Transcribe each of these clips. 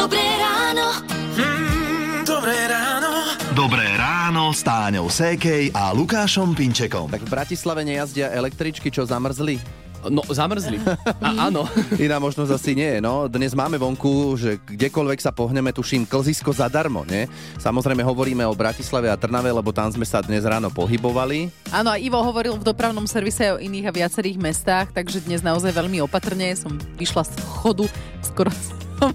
Dobré ráno. Mm, dobré ráno. Dobré ráno s Táňou Sékej a Lukášom Pinčekom. Tak v Bratislave nejazdia električky, čo zamrzli? No, zamrzli. A áno. Iná možnosť asi nie, no. Dnes máme vonku, že kdekoľvek sa pohneme, tuším, klzisko zadarmo, nie? Samozrejme hovoríme o Bratislave a Trnave, lebo tam sme sa dnes ráno pohybovali. Áno, a Ivo hovoril v dopravnom servise aj o iných a viacerých mestách, takže dnes naozaj veľmi opatrne som vyšla z chodu, skoro som...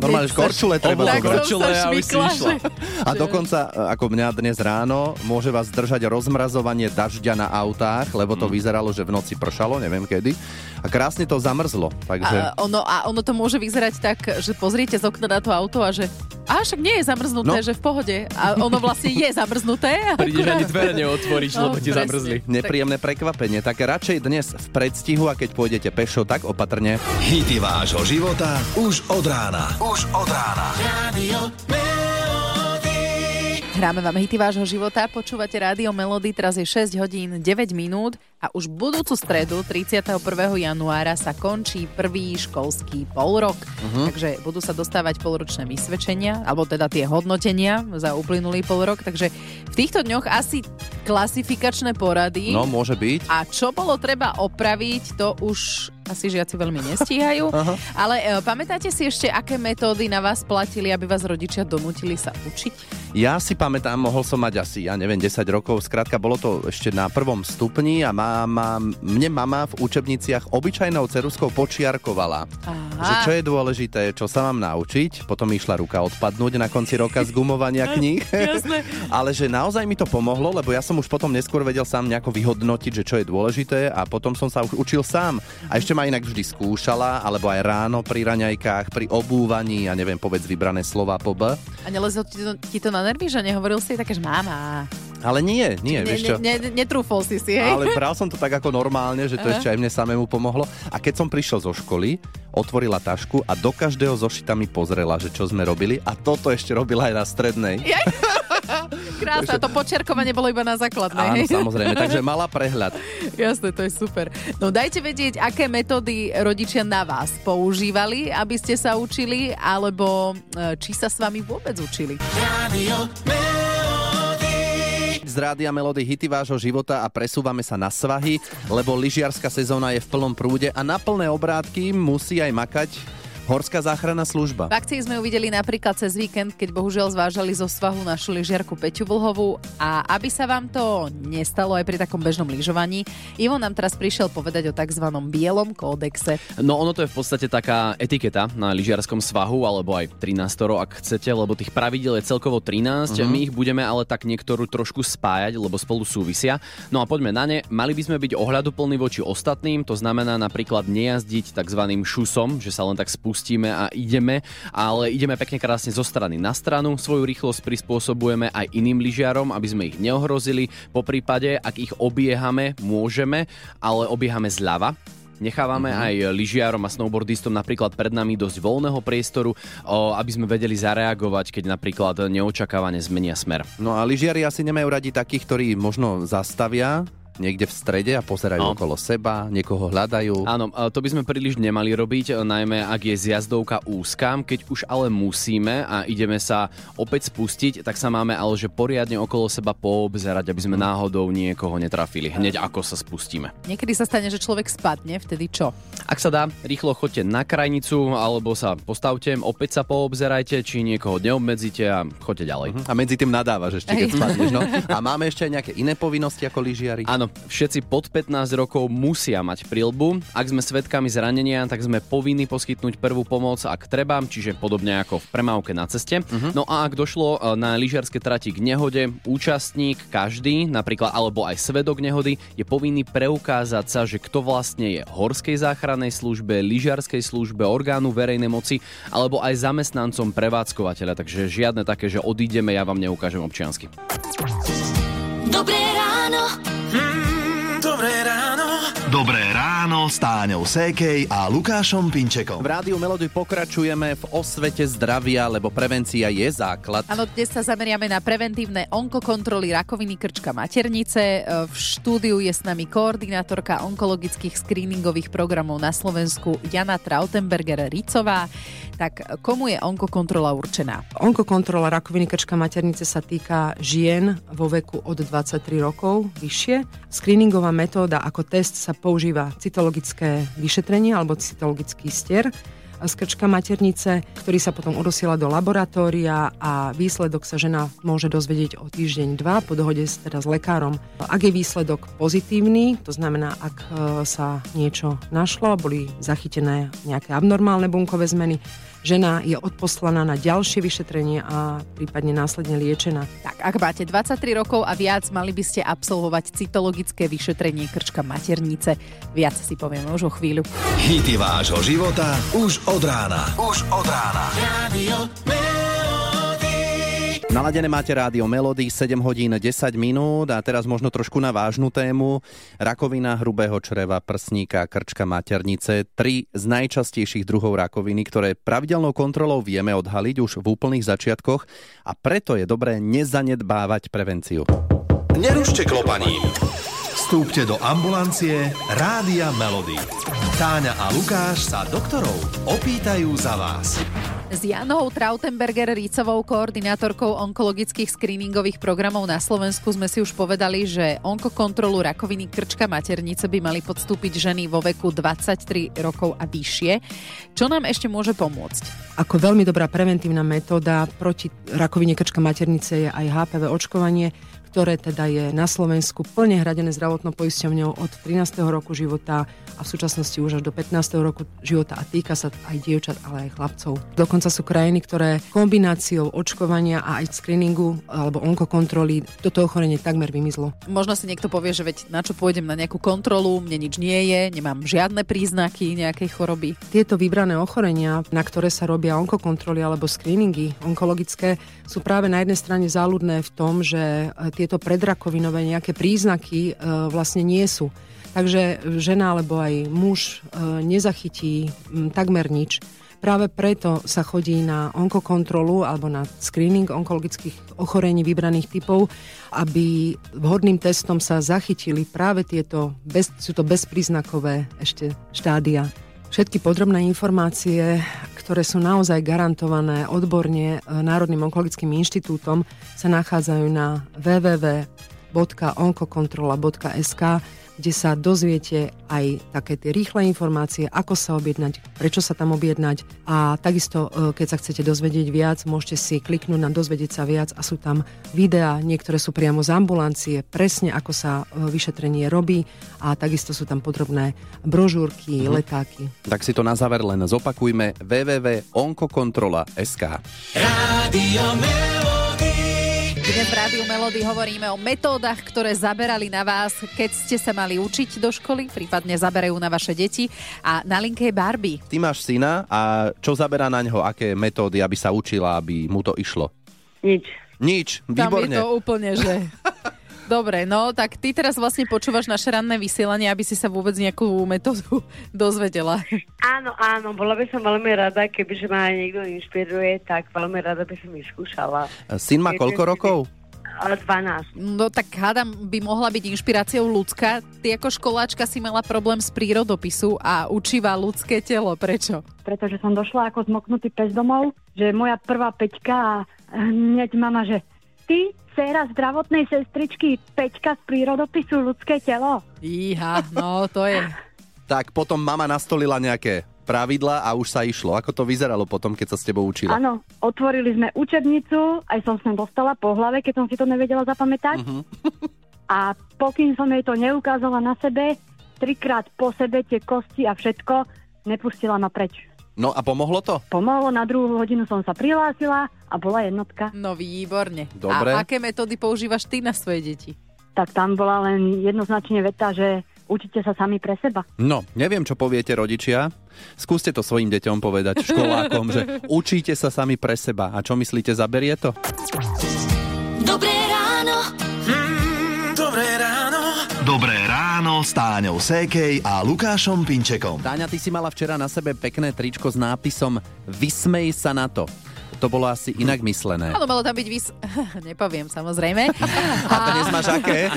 Normálne korčule treba tak Korčule a už si išla. A dokonca, ako mňa dnes ráno, môže vás držať rozmrazovanie dažďa na autách, lebo to vyzeralo, že v noci pršalo, neviem kedy. A krásne to zamrzlo, takže... A ono, a ono to môže vyzerať tak, že pozriete z okna na to auto a že a však nie je zamrznuté, No. že v pohode. A ono vlastne je zamrznuté. Prídeš ani dvere neotvoríš, No, lebo ti presne. zamrzli. Nepríjemné prekvapenie, tak radšej dnes v predstihu a keď pôjdete pešo, tak opatrne. Hity vášho života už od rána. Už od rána. Radio. Hráme vám hity vášho života, počúvate Rádio Melody, teraz je 6 hodín 9 minút a už budúcu stredu 31. januára sa končí prvý školský polrok. Uh-huh. Takže budú sa dostávať polročné vysvedčenia, alebo teda tie hodnotenia za uplynulý polrok. Takže v týchto dňoch asi klasifikačné porady. No, môže byť. A čo bolo treba opraviť, to už asi žiaci veľmi nestíhajú. Ale e, pamätáte si ešte, aké metódy na vás platili, aby vás rodičia donútili sa učiť? Ja si pamätám, mohol som mať asi, ja neviem, 10 rokov. Skrátka, bolo to ešte na prvom stupni a mama, mne mama v učebniciach obyčajnou ceruskou počiarkovala. Aha. Že čo je dôležité, čo sa mám naučiť. Potom išla ruka odpadnúť na konci roka z gumovania kníh. Ale že naozaj mi to pomohlo, lebo ja som už potom neskôr vedel sám nejako vyhodnotiť, že čo je dôležité a potom som sa už učil sám. A ešte ma inak vždy skúšala, alebo aj ráno pri raňajkách, pri obúvaní, ja neviem, povedz vybrané slova po B. A nelezlo ti to, ti to na nervy, že nehovoril si také, že máma. Ale nie, nie, Ne, vieš ne, čo? ne, netrúfol si si, hej? Ale bral som to tak ako normálne, že to Aha. ešte aj mne samému pomohlo. A keď som prišiel zo školy, otvorila tašku a do každého zošita mi pozrela, že čo sme robili. A toto ešte robila aj na strednej. Krása, to počiarkovanie bolo iba na základnej, Áno, samozrejme, takže mala prehľad. Jasné, to je super. No dajte vedieť, aké metódy rodičia na vás používali, aby ste sa učili, alebo e, či sa s vami vôbec učili. Radio. Z rádia Melody hity vášho života a presúvame sa na svahy, lebo lyžiarská sezóna je v plnom prúde a na plné obrátky musí aj makať Horská záchranná služba. V akcii sme ju videli napríklad cez víkend, keď bohužiaľ zvážali zo svahu našu lyžiarku Peťu Vlhovú a aby sa vám to nestalo aj pri takom bežnom lyžovaní, Ivo nám teraz prišiel povedať o tzv. bielom kódexe. No ono to je v podstate taká etiketa na lyžiarskom svahu, alebo aj 13, ak chcete, lebo tých pravidel je celkovo 13. Uh-huh. My ich budeme ale tak niektorú trošku spájať, lebo spolu súvisia. No a poďme na ne. Mali by sme byť ohľaduplní voči ostatným, to znamená napríklad nejazdiť tzv. šusom, že sa len tak spustíme a ideme, ale ideme pekne krásne zo strany na stranu. Svoju rýchlosť prispôsobujeme aj iným lyžiarom, aby sme ich neohrozili. Po prípade, ak ich obiehame, môžeme, ale obiehame zľava. Nechávame mm-hmm. aj lyžiarom a snowboardistom napríklad pred nami dosť voľného priestoru, aby sme vedeli zareagovať, keď napríklad neočakávane zmenia smer. No a lyžiari asi nemajú radi takých, ktorí možno zastavia niekde v strede a pozerajú No. okolo seba, niekoho hľadajú. Áno, to by sme príliš nemali robiť, najmä ak je zjazdovka úzka. Keď už ale musíme a ideme sa opäť spustiť, tak sa máme ale že poriadne okolo seba poobzerať, aby sme náhodou niekoho netrafili hneď ako sa spustíme. Niekedy sa stane, že človek spadne, vtedy čo? Ak sa dá, rýchlo choďte na krajnicu alebo sa postavte, opäť sa poobzerajte, či niekoho neobmedzíte a choďte ďalej. A medzi tým nadávaš ešte, keď spadneš. No. A máme ešte aj nejaké iné povinnosti ako lyžiari? Áno, všetci pod 15 rokov musia mať prilbu. Ak sme svedkami zranenia, tak sme povinní poskytnúť prvú pomoc, ak treba, čiže podobne ako v premávke na ceste. Uh-huh. No a ak došlo e, na lyžiarske trati k nehode, účastník, každý, napríklad alebo aj svedok nehody, je povinný preukázať sa, že kto vlastne je horskej záchrannej službe, lyžiarskej službe, orgánu verejnej moci alebo aj zamestnancom prevádzkovateľa. Takže žiadne také, že odídeme, ja vám neukážem občiansky. Dobré ráno. Ráno s Táňou Sékej a Lukášom Pinčekom. V rádiu Melody pokračujeme v osvete zdravia, lebo prevencia je základ. Áno, dnes sa zameriame na preventívne onkokontroly rakoviny krčka maternice. V štúdiu je s nami koordinátorka onkologických screeningových programov na Slovensku Jana Trautenberger-Ricová. Tak komu je onkokontrola určená? Onkokontrola rakoviny krčka maternice sa týka žien vo veku od 23 rokov vyššie. Screeningová metóda ako test sa používa cytologické vyšetrenie alebo cytologický stier z krčka maternice, ktorý sa potom odosiela do laboratória a výsledok sa žena môže dozvedieť o týždeň, dva po dohode s, teda s lekárom. Ak je výsledok pozitívny, to znamená, ak e, sa niečo našlo, boli zachytené nejaké abnormálne bunkové zmeny, žena je odposlaná na ďalšie vyšetrenie a prípadne následne liečená. Tak, ak máte 23 rokov a viac, mali by ste absolvovať cytologické vyšetrenie krčka maternice. Viac si povieme už o chvíľu. Hity vášho života už od rána. Už od rána. Radio. Naladené máte rádio Melody 7 hodín 10 minút a teraz možno trošku na vážnu tému. Rakovina hrubého čreva, prsníka, krčka maternice. Tri z najčastejších druhov rakoviny, ktoré pravidelnou kontrolou vieme odhaliť už v úplných začiatkoch a preto je dobré nezanedbávať prevenciu. Nerušte klopaním. Vstúpte do ambulancie Rádia Melody. Táňa a Lukáš sa doktorov opýtajú za vás. S Janou Trautenberger-Rícovou, koordinátorkou onkologických screeningových programov na Slovensku, sme si už povedali, že onkokontrolu rakoviny krčka maternice by mali podstúpiť ženy vo veku 23 rokov a vyššie. Čo nám ešte môže pomôcť? Ako veľmi dobrá preventívna metóda proti rakovine krčka maternice je aj HPV očkovanie, ktoré teda je na Slovensku plne hradené zdravotnou poisťovňou od 13. roku života a v súčasnosti už až do 15. roku života a týka sa aj dievčat, ale aj chlapcov. Dokonca sú krajiny, ktoré kombináciou očkovania a aj screeningu alebo onkokontroly toto ochorenie takmer vymizlo. Možno si niekto povie, že veď na čo pôjdem na nejakú kontrolu, mne nič nie je, nemám žiadne príznaky nejakej choroby. Tieto vybrané ochorenia, na ktoré sa robia onkokontroly alebo screeningy onkologické, sú práve na jednej strane záľudné v tom, že e, tieto predrakovinové nejaké príznaky e, vlastne nie sú. Takže žena alebo aj muž e, nezachytí takmer nič. Práve preto sa chodí na onkokontrolu alebo na screening onkologických ochorení vybraných typov, aby vhodným testom sa zachytili práve tieto, bez, sú to bezpríznakové ešte štádia. Všetky podrobné informácie, ktoré sú naozaj garantované odborne e, Národným onkologickým inštitútom, sa nachádzajú na www.onkokontrola.sk kde sa dozviete aj také tie rýchle informácie, ako sa objednať, prečo sa tam objednať a takisto, e, keď sa chcete dozvedieť viac, môžete si kliknúť na dozvedieť sa viac a sú tam videá, niektoré sú priamo z ambulancie, presne ako sa e, vyšetrenie robí a takisto sú tam podrobné brožúrky, Mhm. letáky. Tak si to na záver len zopakujme www.onkokontrola.sk Radio Melody. Dnes v Rádiu Melody hovoríme o metódach, ktoré zaberali na vás, keď ste sa mali učiť do školy, prípadne zaberajú na vaše deti. A na linke je Barbie. Ty máš syna a čo zaberá na ňo, aké metódy, aby sa učila, aby mu to išlo? Nič. Nič, Tam výborne. je to úplne, že... Dobre, no tak ty teraz vlastne počúvaš naše ranné vysielanie, aby si sa vôbec nejakú metódu dozvedela. Áno, áno, bola by som veľmi rada, kebyže ma niekto inšpiruje, tak veľmi rada by som vyskúšala. Syn má koľko rokov? Ale 12. No tak hádam, by mohla byť inšpiráciou ľudská. Ty ako školáčka si mala problém s prírodopisu a učíva ľudské telo. Prečo? pretože som došla ako zmoknutý pes domov, že moja prvá peťka a hneď mama, že ty, dcera zdravotnej sestričky, peťka z prírodopisu ľudské telo. Íha, no to je... Tak potom mama nastolila nejaké pravidla a už sa išlo. Ako to vyzeralo potom, keď sa s tebou učila? Áno, otvorili sme učebnicu, aj som sa dostala po hlave, keď som si to nevedela zapamätať. Mhm. A pokým som jej to neukázala na sebe, trikrát po sebe tie kosti a všetko, nepustila ma preč. No a pomohlo to? Pomohlo, na druhú hodinu som sa prihlásila a bola jednotka. No výborne. Dobre. A aké metódy používaš ty na svoje deti? Tak tam bola len jednoznačne veta, že učite sa sami pre seba. No, neviem, čo poviete rodičia. Skúste to svojim deťom povedať, školákom, že učíte sa sami pre seba. A čo myslíte, zaberie to? Dobré ráno. Mm, dobré ráno. Dobré ráno s Táňou Sékej a Lukášom Pinčekom. Táňa, ty si mala včera na sebe pekné tričko s nápisom Vysmej sa na to. to bolo asi inak myslené. Áno, malo tam byť vys... Nepoviem, samozrejme. A dnes máš aké?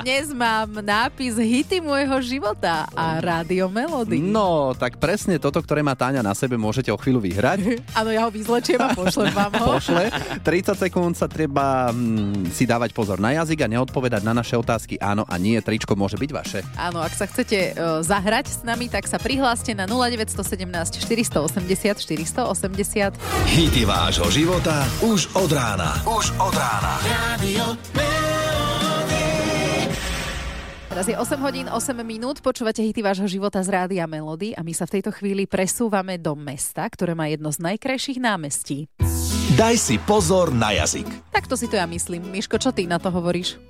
Dnes mám nápis Hity môjho života a Rádio Melody. No, tak presne toto, ktoré má Táňa na sebe, môžete o chvíľu vyhrať. Áno, ja ho vyzlečiem a pošlem vám ho. Pošle. 30 sekúnd sa treba mm, si dávať pozor na jazyk a neodpovedať na naše otázky áno a nie. Tričko môže byť vaše. Áno, ak sa chcete uh, zahrať s nami, tak sa prihláste na 0917 480 480. Hity vášho života už od rána. Už od rána. Radio Teraz je 8 hodín 8 minút, počúvate hity vášho života z Rádia Melody a my sa v tejto chvíli presúvame do mesta, ktoré má jedno z najkrajších námestí. Daj si pozor na jazyk. Takto si to ja myslím. Miško, čo ty na to hovoríš?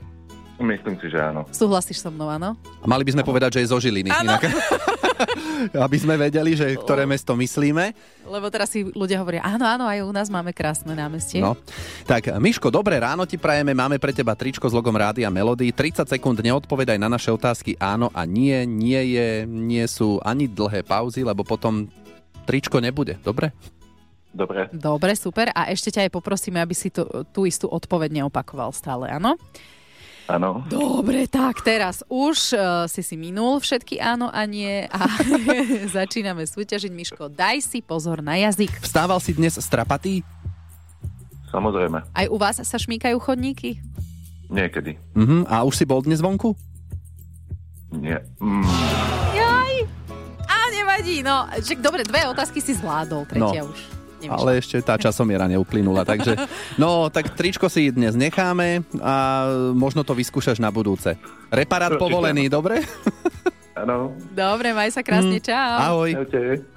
Myslím si, že áno. Súhlasíš so mnou, áno? A mali by sme povedať, že je zo Žiliny. Áno. Inak. Aby sme vedeli, že ktoré mesto myslíme. Lebo teraz si ľudia hovoria, áno, áno, aj u nás máme krásne námestie. No. Tak, Miško, dobré ráno ti prajeme. Máme pre teba tričko s logom Rádia Melody. 30 sekúnd neodpovedaj na naše otázky áno a nie. Nie, je, nie sú ani dlhé pauzy, lebo potom tričko nebude. Dobre? Dobre. Dobre, super. A ešte ťa aj poprosíme, aby si to, tú istú odpoveď neopakoval stále, áno? Áno. Dobre, tak teraz už uh, si si minul všetky áno a nie a začíname súťažiť. Miško, daj si pozor na jazyk. Vstával si dnes strapatý? Samozrejme. Aj u vás sa šmíkajú chodníky? Niekedy. Mhm. A už si bol dnes vonku? Nie. Mm, Jaj! A nevadí, no. Že, dobre, dve otázky si zvládol, tretia No. už. Nevyšla. Ale ešte tá časomiera neuplynula, takže no, tak tričko si dnes necháme a možno to vyskúšaš na budúce. Reparát Určite povolený, dobre? áno. Dobre, maj sa krásne, čau. Ahoj.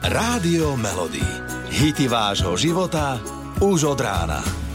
Rádio Melody. Hity vášho života už od rána.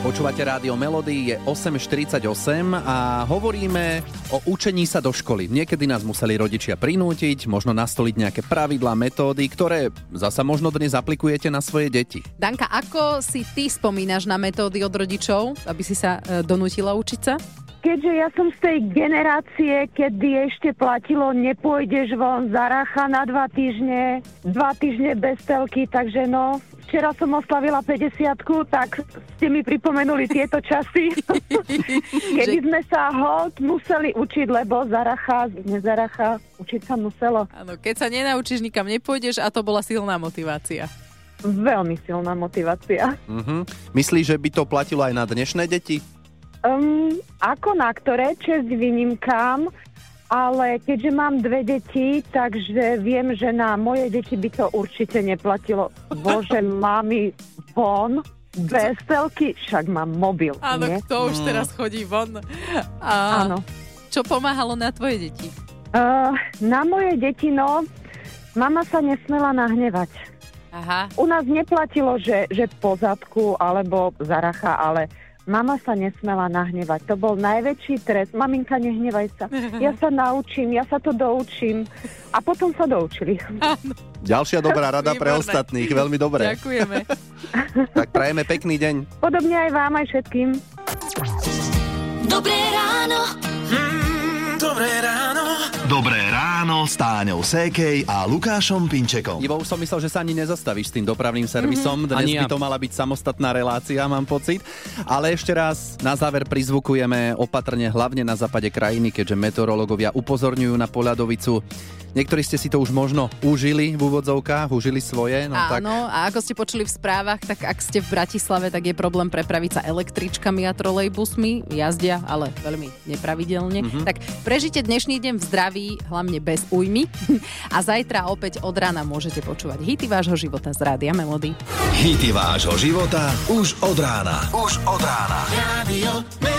Počúvate rádio Melody, je 8.48 a hovoríme o učení sa do školy. Niekedy nás museli rodičia prinútiť, možno nastoliť nejaké pravidlá, metódy, ktoré zasa možno dnes aplikujete na svoje deti. Danka, ako si ty spomínaš na metódy od rodičov, aby si sa e, donútila učiť sa? Keďže ja som z tej generácie, kedy ešte platilo nepôjdeš von za racha na dva týždne, dva týždne bez telky, takže no, včera som oslavila 50 tak ste mi pripomenuli tieto časy, kedy sme sa hod museli učiť, lebo za racha, za racha, učiť sa muselo. Áno, keď sa nenaučíš, nikam nepôjdeš a to bola silná motivácia. Veľmi silná motivácia. Mhm. Myslíš, že by to platilo aj na dnešné deti? Um, ako na ktoré, čest výnimkám, ale keďže mám dve deti, takže viem, že na moje deti by to určite neplatilo. Bože, mami, von, bez telky, však mám mobil, Áno, nie? kto už teraz chodí von. A Áno. čo pomáhalo na tvoje deti? Uh, na moje deti, no, mama sa nesmela nahnevať. Aha. U nás neplatilo, že, že po zadku alebo zaracha, ale mama sa nesmela nahnevať. To bol najväčší trest. Maminka, nehnevaj sa. Ja sa naučím, ja sa to doučím. A potom sa doučili. Ďalšia dobrá rada pre Výborné. ostatných, veľmi dobré. Ďakujeme. Tak prajeme pekný deň. Podobne aj vám, aj všetkým. Dobré ráno. Mm, Dobré ráno. Ráno s Táňou Sékej a Lukášom Pinčekom. Ivo, už som myslel, že sa ani nezastavíš s tým dopravným servisom. Dnes Ani by to mala byť samostatná relácia, mám pocit. Ale ešte raz na záver prizvukujeme opatrne hlavne na západe krajiny, keďže meteorológovia upozorňujú na poľadovicu. Niektorí ste si to už možno užili v úvodzovkách, užili svoje. No tak Áno, a ako ste počuli v správach, tak ak ste v Bratislave, tak je problém prepraviť sa električkami a trolejbusmi. Jazdia, ale veľmi nepravidelne. Mhm. Tak prežite dnešný deň v zdraví, hlavne bez újmy. A zajtra opäť od rána môžete počúvať hity vášho života z Rádia Melody. Hity vášho života už od rána. Už od rána. Radio